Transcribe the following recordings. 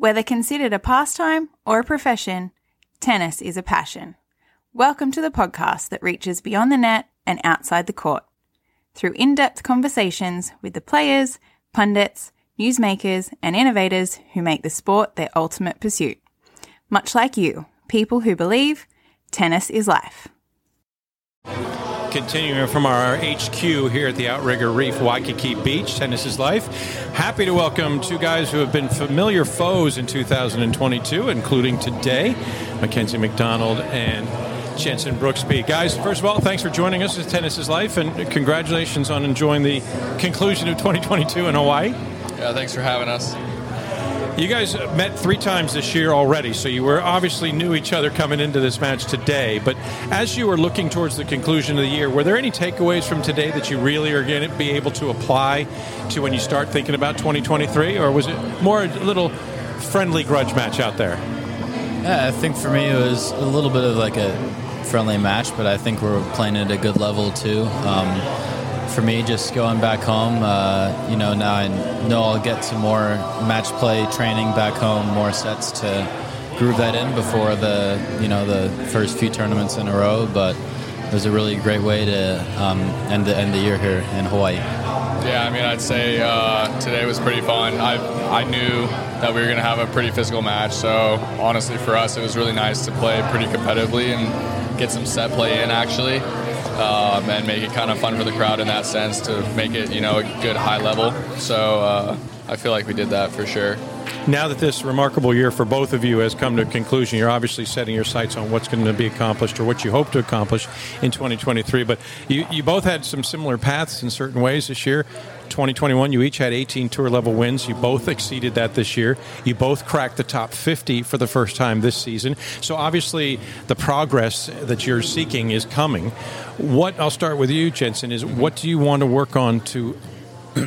Whether considered a pastime or a profession, tennis is a passion. Welcome to the podcast that reaches beyond the net and outside the court. Through in depth conversations with the players, pundits, newsmakers, and innovators who make the sport their ultimate pursuit. Much like you, people who believe tennis is life. Continuing from our HQ here at the Outrigger Reef, Waikiki Beach, Tennis is Life. Happy to welcome two guys who have been familiar foes in 2022, including today, Mackenzie McDonald and Jenson Brooksby. Guys, first of all, thanks for joining us at Tennis is Life, and congratulations on enjoying the conclusion of 2022 in Hawaii. Yeah, thanks for having us. You guys met three times this year already, so you were obviously knew each other coming into this match today. But as you were looking towards the conclusion of the year, were there any takeaways from today that you really are going to be able to apply to when you start thinking about 2023, or was it more a little friendly grudge match out there? Yeah, I think for me it was a little bit of like a friendly match, but I think we're playing at a good level too. Um, for me, just going back home, uh, you know, now I know I'll get some more match play training back home, more sets to groove that in before the, you know, the first few tournaments in a row. But it was a really great way to um, end the end the year here in Hawaii. Yeah, I mean, I'd say uh, today was pretty fun. I I knew that we were going to have a pretty physical match, so honestly, for us, it was really nice to play pretty competitively and get some set play in actually um, and make it kind of fun for the crowd in that sense to make it, you know, a good high level. So uh, I feel like we did that for sure. Now that this remarkable year for both of you has come to a conclusion, you're obviously setting your sights on what's going to be accomplished or what you hope to accomplish in 2023. But you, you both had some similar paths in certain ways this year. 2021, you each had 18 tour level wins. You both exceeded that this year. You both cracked the top 50 for the first time this season. So obviously, the progress that you're seeking is coming. What I'll start with you, Jenson, is what do you want to work on to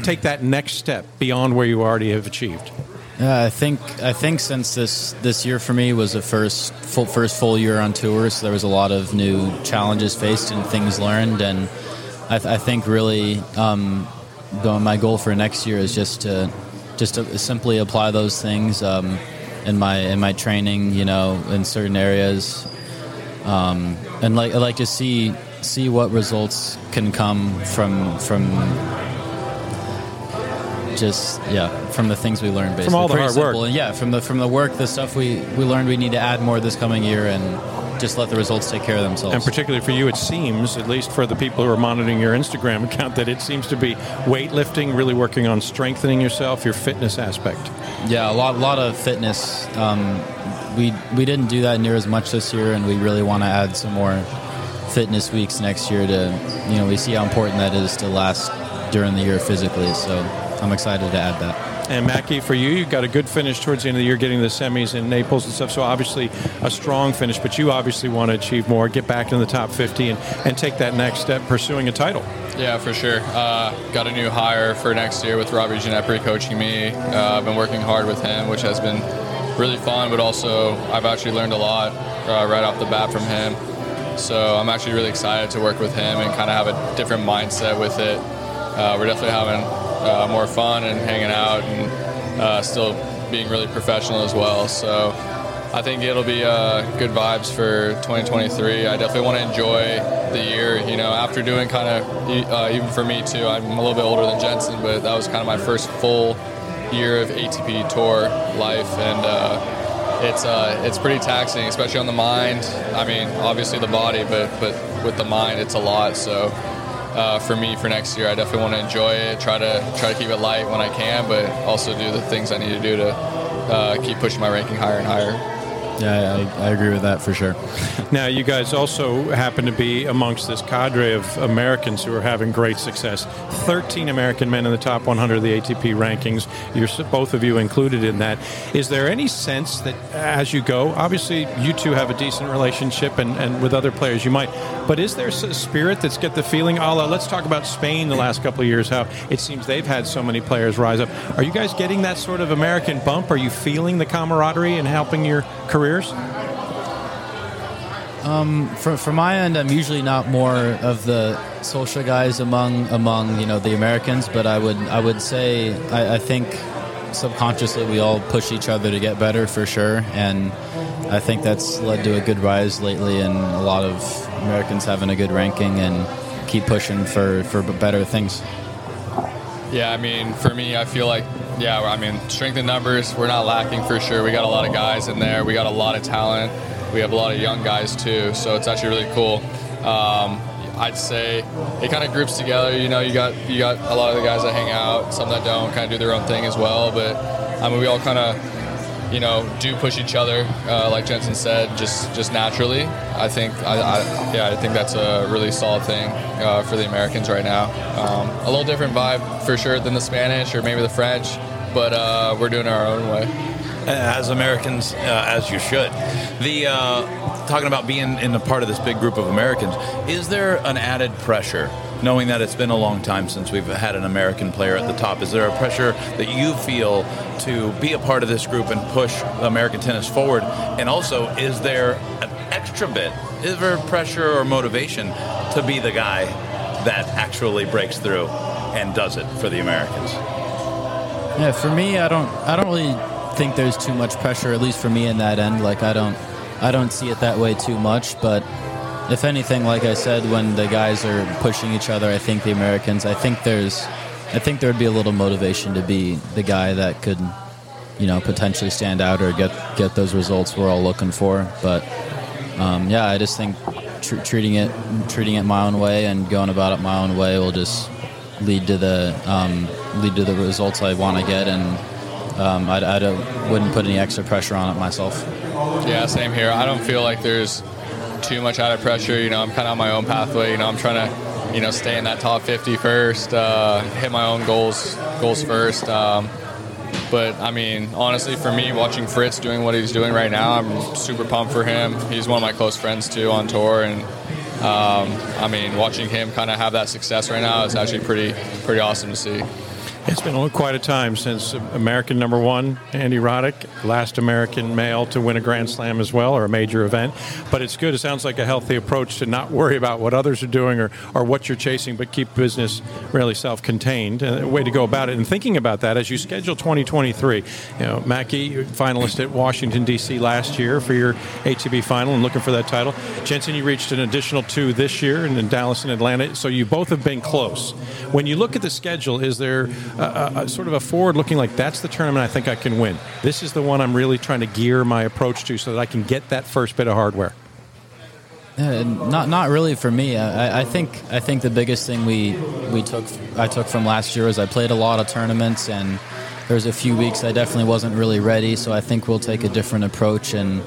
take that next step beyond where you already have achieved? Yeah, I think I think since this this year for me was the first full first full year on tour, so there was a lot of new challenges faced and things learned, and I, th- I think really um, the, my goal for next year is just to just to simply apply those things um, in my in my training, you know, in certain areas, um, and like I like to see see what results can come from from just yeah from the things we learned basically from all the Pretty hard simple. work And yeah from the from the work the stuff we we learned we need to add more this coming year and just let the results take care of themselves. And particularly for you it seems at least for the people who are monitoring your instagram account that it seems to be weightlifting really working on strengthening yourself your fitness aspect. Yeah a lot lot of fitness. Um, we we didn't do that near as much this year and we really want to add some more fitness weeks next year to you know we see how important that is to last during the year physically so i'm excited to add that and Mackie, for you, you got a good finish towards the end of the year, getting the semis in Naples and stuff. So obviously a strong finish, but you obviously want to achieve more, get back in the top 50, and, and take that next step, pursuing a title. Yeah, for sure. Uh, got a new hire for next year with Robbie Ginepri coaching me. Uh, I've been working hard with him, which has been really fun, but also I've actually learned a lot uh, right off the bat from him. So I'm actually really excited to work with him and kind of have a different mindset with it. Uh, we're definitely having uh, more fun and hanging out and uh, still being really professional as well. So I think it'll be uh, good vibes for 2023. I definitely want to enjoy the year. You know, after doing kind of uh, even for me too. I'm a little bit older than Jenson, but that was kind of my first full year of ATP Tour life, and uh, it's uh, it's pretty taxing, especially on the mind. I mean, obviously the body, but but with the mind, it's a lot. So uh, for me for next year. I definitely want to enjoy it. Try to try to keep it light when I can, but also do the things I need to do to uh, keep pushing my ranking higher and higher. Yeah, I, I agree with that for sure. Now, you guys also happen to be amongst this cadre of Americans who are having great success. 13 American men in the top 100 of the ATP rankings. You're both of you included in that. Is there any sense that as you go, obviously you two have a decent relationship and, and with other players you might, but is there a spirit that's get the feeling, a la, let's talk about Spain the last couple of years, how it seems they've had so many players rise up. Are you guys getting that sort of American bump? Are you feeling the camaraderie and helping your careers? Um, from from my end, I'm usually not more of the social guys among among you know the Americans, but I would I would say I, I think subconsciously we all push each other to get better for sure, and I think that's led to a good rise lately, and a lot of Americans having a good ranking and keep pushing for for better things. Yeah, I mean, for me, I feel like, yeah, I mean, strength in numbers, we're not lacking for sure. We got a lot of guys in there. We got a lot of talent. We have a lot of young guys too, so it's actually really cool. Um, I'd say it kind of groups together. You know, you got you got a lot of the guys that hang out, some that don't, kind of do their own thing as well. But I mean, we all kind of, you know, do push each other, uh, like Jenson said, just just naturally. I think, I, I, yeah, I think that's a really solid thing uh, for the Americans right now. Um, a little different vibe for sure than the Spanish or maybe the French, but uh, we're doing our own way as Americans, uh, as you should. The uh, talking about being in a part of this big group of Americans, is there an added pressure? Knowing that it's been a long time since we've had an American player at the top, is there a pressure that you feel to be a part of this group and push American tennis forward? And also, is there an extra bit? Is there pressure or motivation to be the guy that actually breaks through and does it for the Americans? Yeah, for me, I don't, I don't really think there's too much pressure, at least for me in that end. Like I don't, I don't see it that way too much. But if anything, like I said, when the guys are pushing each other, I think the Americans, I think there's, I think there would be a little motivation to be the guy that could, you know, potentially stand out or get get those results we're all looking for. But um, yeah, I just think tr- treating it treating it my own way and going about it my own way will just lead to the um, lead to the results I want to get and um, I, I wouldn't put any extra pressure on it myself. Yeah, same here. I don't feel like there's too much out of pressure. You know, I'm kind of on my own pathway. You know, I'm trying to, you know, stay in that top 50 first, uh, hit my own goals goals first. Um, but I mean, honestly, for me, watching Fritz doing what he's doing right now, I'm super pumped for him. He's one of my close friends too on tour, and um, I mean, watching him kind of have that success right now is actually pretty pretty awesome to see. It's been quite a time since American number one, Andy Roddick, last American male to win a Grand Slam as well, or a major event. But it's good. It sounds like a healthy approach to not worry about what others are doing or, or what you're chasing, but keep business really self contained. Uh, a way to go about it. And thinking about that as you schedule 2023, you know, Mackie, finalist at Washington, D.C. last year for your ATP final and looking for that title. Jenson, you reached an additional two this year and in Dallas and Atlanta. So you both have been close. When you look at the schedule, is there a, a, sort of a forward looking like that's the tournament I think I can win. This is the one I'm really trying to gear my approach to so that I can get that first bit of hardware. Uh, not not really for me. I, I, think I think the biggest thing we we took I took from last year was I played a lot of tournaments and there was a few weeks I definitely wasn't really ready. So I think we'll take a different approach and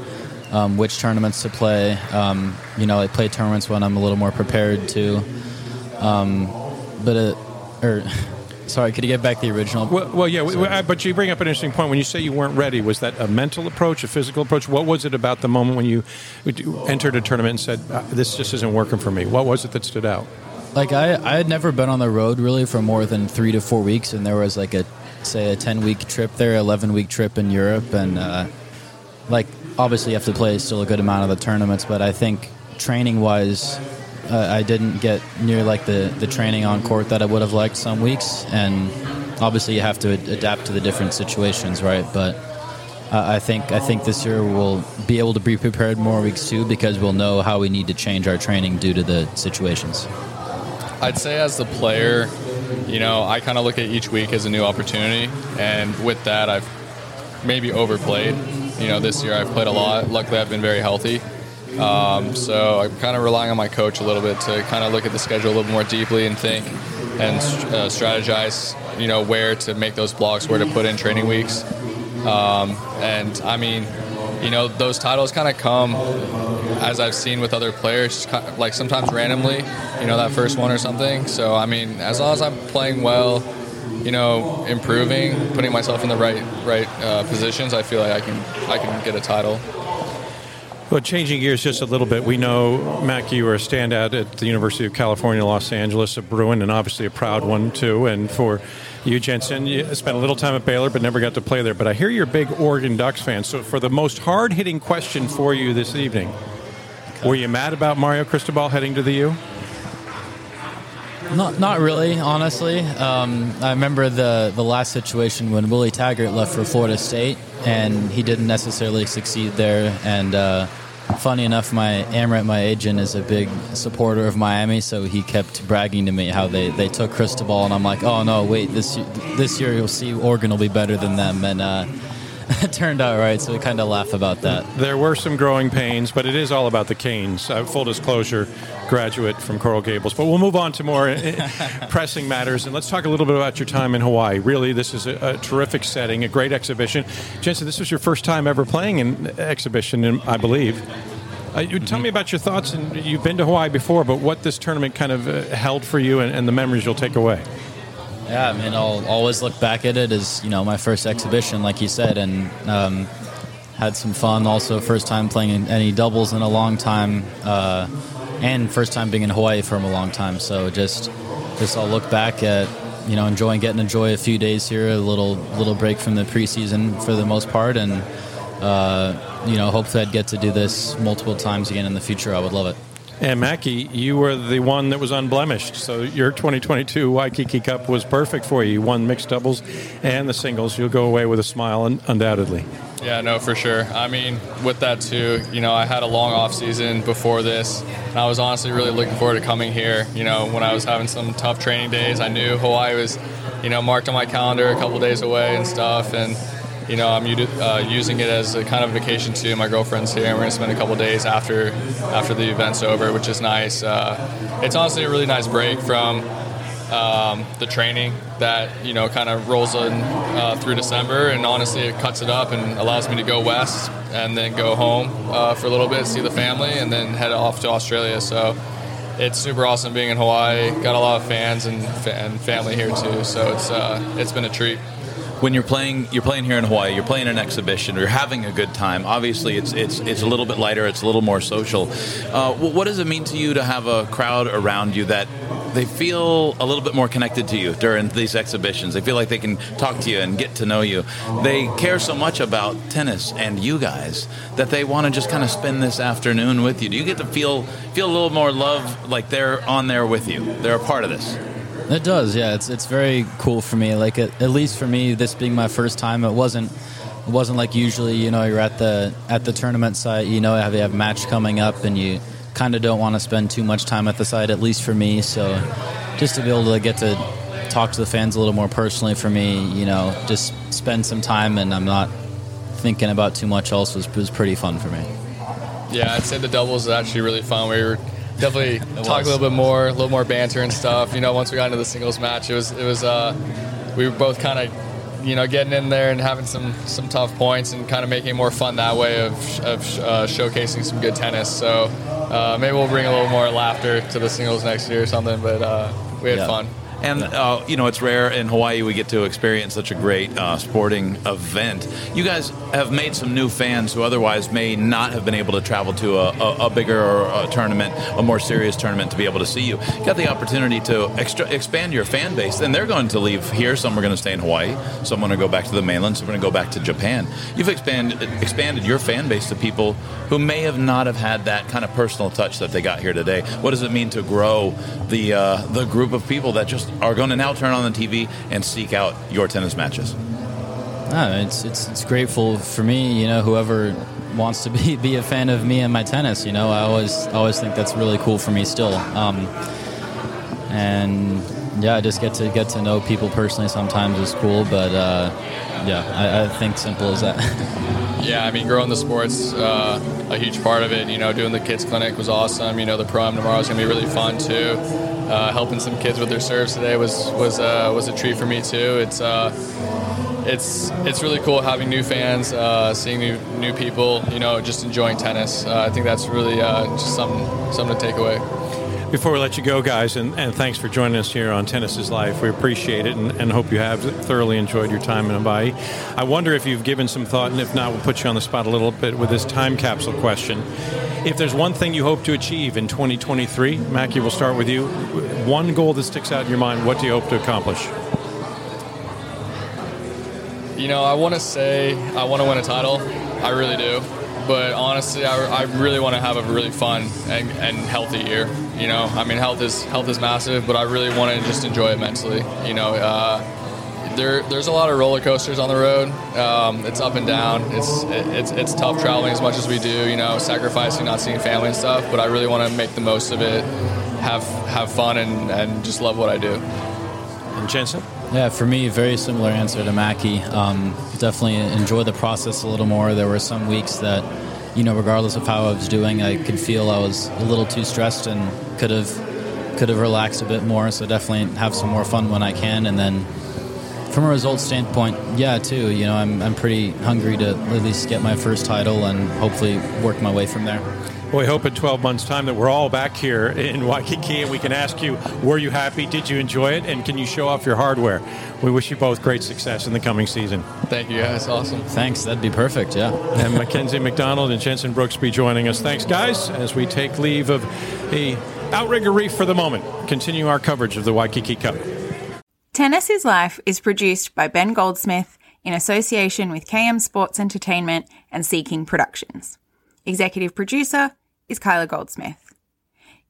um, which tournaments to play. Um, you know, I play tournaments when I'm a little more prepared to. Um, but it, or Sorry, could you get back the original? Well, well yeah, but you bring up an interesting point. When you say you weren't ready, was that a mental approach, a physical approach? What was it about the moment when you entered a tournament and said, uh, "This just isn't working for me"? What was it that stood out? Like I, I had never been on the road really for more than three to four weeks, and there was like a, say, a ten week trip there, eleven week trip in Europe, and uh, like obviously you have to play still a good amount of the tournaments, but I think training wise uh, I didn't get near like the, the training on court that I would have liked some weeks, and obviously you have to ad- adapt to the different situations, right? But uh, I think I think this year we'll be able to be prepared more weeks too because we'll know how we need to change our training due to the situations. I'd say as the player, you know, I kind of look at each week as a new opportunity, and with that, I've maybe overplayed. You know, this year I've played a lot. Luckily, I've been very healthy. Um, so I'm kind of relying on my coach a little bit to kind of look at the schedule a little more deeply and think and uh, strategize, you know, where to make those blocks, where to put in training weeks. Um, and I mean, you know, those titles kind of come as I've seen with other players, like sometimes randomly, you know, that first one or something. So I mean, as long as I'm playing well, you know, improving, putting myself in the right right uh, positions, I feel like I can I can get a title. Well, changing gears just a little bit, we know, Mac, you were a standout at the University of California, Los Angeles, a Bruin, and obviously a proud one, too. And for you, Jenson, you spent a little time at Baylor, but never got to play there. But I hear you're a big Oregon Ducks fan. So, for the most hard hitting question for you this evening, were you mad about Mario Cristobal heading to the U? Not, not really, honestly. Um, I remember the the last situation when Willie Taggart left for Florida State, and he didn't necessarily succeed there. And uh, funny enough, my Amoret, my agent, is a big supporter of Miami, so he kept bragging to me how they, they took Cristobal, and I'm like, oh no, wait, this this year you'll see Oregon will be better than them, and. Uh, it turned out right, so we kind of laugh about that. There were some growing pains, but it is all about the Canes. Uh, full disclosure, graduate from Coral Gables. But we'll move on to more uh, pressing matters, and let's talk a little bit about your time in Hawaii. Really, this is a, a terrific setting, a great exhibition. Jenson, this was your first time ever playing an exhibition, I believe. Uh, you, tell me about your thoughts, and you've been to Hawaii before, but what this tournament kind of uh, held for you and, and the memories you'll take away. Yeah, I mean, I'll always look back at it as you know my first exhibition, like you said, and um, had some fun. Also, first time playing any doubles in a long time, uh, and first time being in Hawaii for a long time. So just, just I'll look back at you know enjoying getting to enjoy a few days here, a little little break from the preseason for the most part, and uh, you know hopefully I'd get to do this multiple times again in the future. I would love it. And Mackie, you were the one that was unblemished. So your 2022 Waikiki Cup was perfect for you. You won mixed doubles and the singles. You'll go away with a smile, undoubtedly. Yeah, no, for sure. I mean, with that too, you know, I had a long off season before this, and I was honestly really looking forward to coming here. You know, when I was having some tough training days, I knew Hawaii was, you know, marked on my calendar a couple days away and stuff, and you know, I'm uh, using it as a kind of vacation too. My girlfriend's here, and we're gonna spend a couple days after after the event's over, which is nice. Uh, it's honestly a really nice break from um, the training that you know kind of rolls in uh, through December, and honestly, it cuts it up and allows me to go west and then go home uh, for a little bit, see the family, and then head off to Australia. So. It's super awesome being in Hawaii. Got a lot of fans and, and family here too, so it's uh, it's been a treat when you're playing you're playing here in Hawaii, you're playing an exhibition, you're having a good time. Obviously, it's it's it's a little bit lighter, it's a little more social. Uh, what does it mean to you to have a crowd around you that they feel a little bit more connected to you during these exhibitions. They feel like they can talk to you and get to know you. They care so much about tennis and you guys that they want to just kind of spend this afternoon with you. Do you get to feel feel a little more love like they're on there with you? They're a part of this. It does, yeah. It's it's very cool for me. Like at, at least for me, this being my first time, it wasn't it wasn't like usually. You know, you're at the at the tournament site. You know, have you have a match coming up, and you kind of don't want to spend too much time at the site. At least for me, so just to be able to get to talk to the fans a little more personally for me, you know, just spend some time, and I'm not thinking about too much else was was pretty fun for me. Yeah, I'd say the doubles is actually really fun. We were definitely talk a little bit more, a little more banter and stuff. You know, once we got into the singles match, it was it was uh, we were both kind of you know getting in there and having some some tough points and kind of making it more fun that way of of uh, showcasing some good tennis. So uh, maybe we'll bring a little more laughter to the singles next year or something. But uh, we had yeah. fun. And uh, you know, it's rare in Hawaii we get to experience such a great uh, sporting event. You guys have made some new fans who otherwise may not have been able to travel to a, a, a bigger a tournament, a more serious tournament, to be able to see you. you got the opportunity to extra, expand your fan base, and they're going to leave here. Some are going to stay in Hawaii. Some are going to go back to the mainland. Some are going to go back to Japan. You've expanded expanded your fan base to people who may have not have had that kind of personal touch that they got here today. What does it mean to grow the uh, the group of people that just are going to now turn on the TV and seek out your tennis matches? No, it's, it's it's grateful for me. You know, whoever wants to be be a fan of me and my tennis. You know, I always always think that's really cool for me still. Um, and yeah, I just get to get to know people personally sometimes is cool. But uh, yeah, I, I, think simple as that. yeah, I mean, growing the sports uh, a huge part of it. You know, doing the kids clinic was awesome. You know, the pro tomorrow is gonna be really fun too. Uh, helping some kids with their serves today was was uh, was a treat for me too. It's uh, it's it's really cool having new fans, uh, seeing new new people. You know, just enjoying tennis. Uh, I think that's really just something something to take away. Before we let you go, guys, and, and thanks for joining us here on Tennis is Life. We appreciate it and, and, hope you have thoroughly enjoyed your time in Hawaii. I wonder if you've given some thought, and if not, we'll put you on the spot a little bit with this time capsule question. If there's one thing you hope to achieve in 2023, Mackie, we'll start with you. One goal that sticks out in your mind, what do you hope to accomplish? You know, I want to say I want to win a title. I really do. But honestly, I, I really want to have a really fun and, and healthy year. You know, I mean, health is health is massive, but I really want to just enjoy it mentally. You know, uh, there there's a lot of roller coasters on the road. Um, it's up and down. It's it's it's tough traveling as much as we do. You know, sacrificing not seeing family and stuff. But I really want to make the most of it, have have fun, and, and just love what I do. And Jenson? Yeah, for me, very similar answer to Mackie. Um, definitely enjoy the process a little more. There were some weeks that, you know, regardless of how I was doing, I could feel I was a little too stressed and could have could have relaxed a bit more. So definitely have some more fun when I can. And then from a results standpoint, yeah, too. You know, I'm I'm pretty hungry to at least get my first title and hopefully work my way from there. Well, we hope in 12 months' time that we're all back here in Waikiki and we can ask you, were you happy? Did you enjoy it? And can you show off your hardware? We wish you both great success in the coming season. Thank you, guys. Awesome. Thanks. That'd be perfect. Yeah. And Mackenzie McDonald and Jenson Brooksby joining us. Thanks, guys, as we take leave of the Outrigger Reef for the moment. Continue our coverage of the Waikiki Cup. Tennis is Life is produced by Ben Goldsmith in association with KM Sports Entertainment and Seeking Productions. Executive producer is Kyla Goldsmith.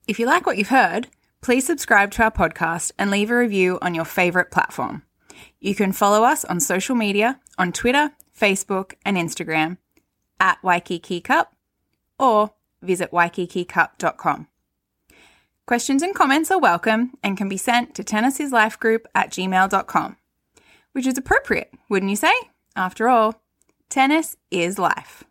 If you like what you've heard, please subscribe to our podcast and leave a review on your favourite platform. You can follow us on social media on Twitter, Facebook, and Instagram at Waikiki Cup or visit waikikicup.com. Questions and comments are welcome and can be sent to tennislifegroup at gmail.com, which is appropriate, wouldn't you say? After all, tennis is life.